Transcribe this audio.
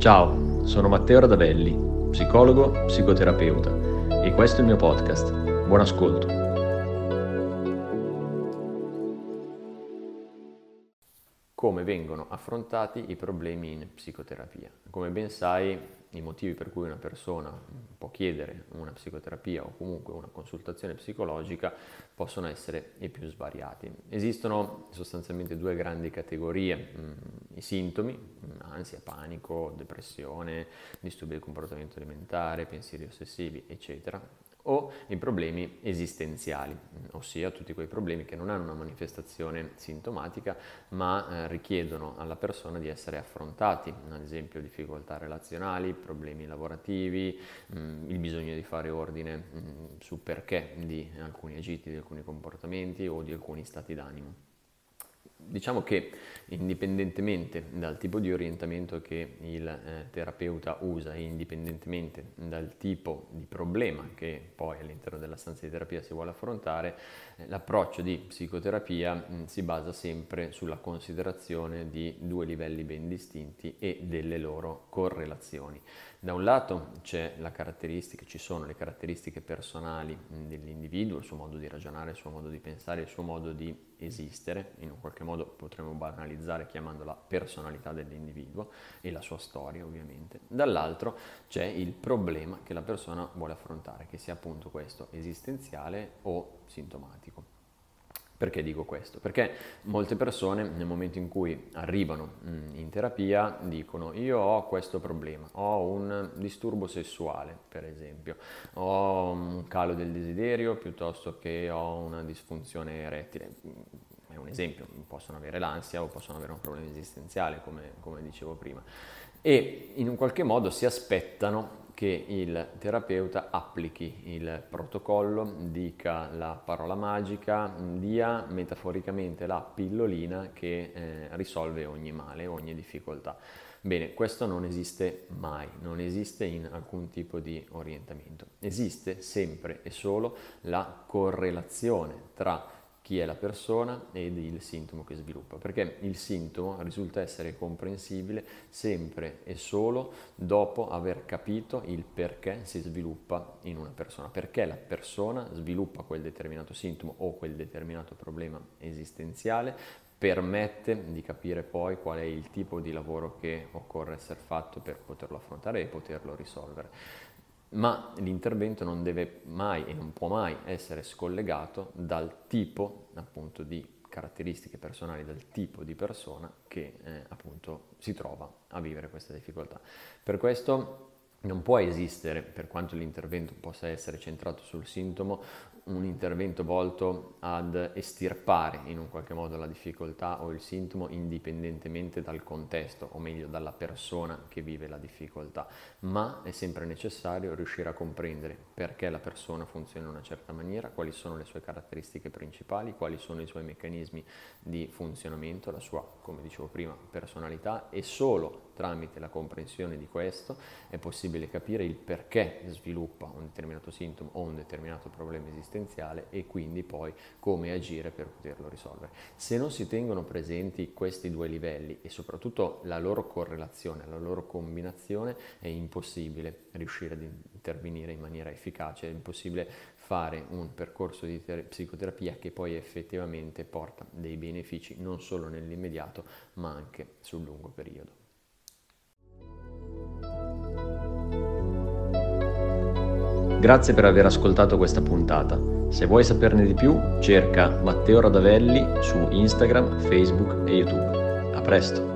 Ciao, sono Matteo Radavelli, psicologo, psicoterapeuta e questo è il mio podcast. Buon ascolto. Come vengono affrontati i problemi in psicoterapia? Come ben sai, i motivi per cui una persona può chiedere una psicoterapia o comunque una consultazione psicologica possono essere i più svariati. Esistono sostanzialmente due grandi categorie, mm, i sintomi, ansia, panico, depressione, disturbi del comportamento alimentare, pensieri ossessivi, eccetera, o i problemi esistenziali, ossia tutti quei problemi che non hanno una manifestazione sintomatica ma eh, richiedono alla persona di essere affrontati, ad esempio difficoltà relazionali, problemi lavorativi, mh, mm, il bisogno di fare ordine mh, mm, su perché di alcuni agiti, di alcuni comportamenti o di alcuni stati d'animo. Diciamo che indipendentemente dal tipo di orientamento che il eh, terapeuta usa e indipendentemente dal tipo di problema che poi all'interno della stanza di terapia si vuole affrontare, eh, l'approccio di psicoterapia mh, mm, si basa sempre sulla considerazione di due livelli ben distinti e delle loro correlazioni. Da un lato ci sono le caratteristiche personali dell'individuo, il suo modo di ragionare, il suo modo di pensare, il suo modo di esistere, in un qualche modo potremmo banalizzare chiamandola personalità dell'individuo e la sua storia ovviamente. Dall'altro c'è il problema che la persona vuole affrontare, che sia appunto questo esistenziale o sintomatico. Perché dico questo? Perché molte persone nel momento in cui arrivano mm, in terapia dicono io ho questo problema, ho un disturbo sessuale per esempio, ho un calo del desiderio piuttosto che ho una disfunzione erettile. È un esempio, possono avere l'ansia o possono avere un problema esistenziale come, come dicevo prima. E in un qualche modo si aspettano che il terapeuta applichi il protocollo, dica la parola magica, dia metaforicamente la pillolina che eh, risolve ogni male, ogni difficoltà. Bene, questo non esiste mai, non esiste in alcun tipo di orientamento. Esiste sempre e solo la correlazione tra chi è la persona ed il sintomo che sviluppa, perché il sintomo risulta essere comprensibile sempre e solo dopo aver capito il perché si sviluppa in una persona, perché la persona sviluppa quel determinato sintomo o quel determinato problema esistenziale, permette di capire poi qual è il tipo di lavoro che occorre essere fatto per poterlo affrontare e poterlo risolvere ma l'intervento non deve mai e non può mai essere scollegato dal tipo appunto di caratteristiche personali del tipo di persona che eh, appunto si trova a vivere questa difficoltà. Per questo non può esistere, per quanto l'intervento possa essere centrato sul sintomo, un intervento volto ad estirpare in un qualche modo la difficoltà o il sintomo indipendentemente dal contesto, o meglio dalla persona che vive la difficoltà, ma è sempre necessario riuscire a comprendere perché la persona funziona in una certa maniera, quali sono le sue caratteristiche principali, quali sono i suoi meccanismi di funzionamento, la sua, come dicevo prima, personalità e solo tramite la comprensione di questo è possibile capire il perché sviluppa un determinato sintomo o un determinato problema esistenziale e quindi poi come agire per poterlo risolvere. Se non si tengono presenti questi due livelli e soprattutto la loro correlazione, la loro combinazione, è impossibile riuscire ad intervenire in maniera efficace, è impossibile fare un percorso di ter- psicoterapia che poi effettivamente porta dei benefici non solo nell'immediato ma anche sul lungo periodo. Grazie per aver ascoltato questa puntata. Se vuoi saperne di più, cerca Matteo Radavelli su Instagram, Facebook e YouTube. A presto!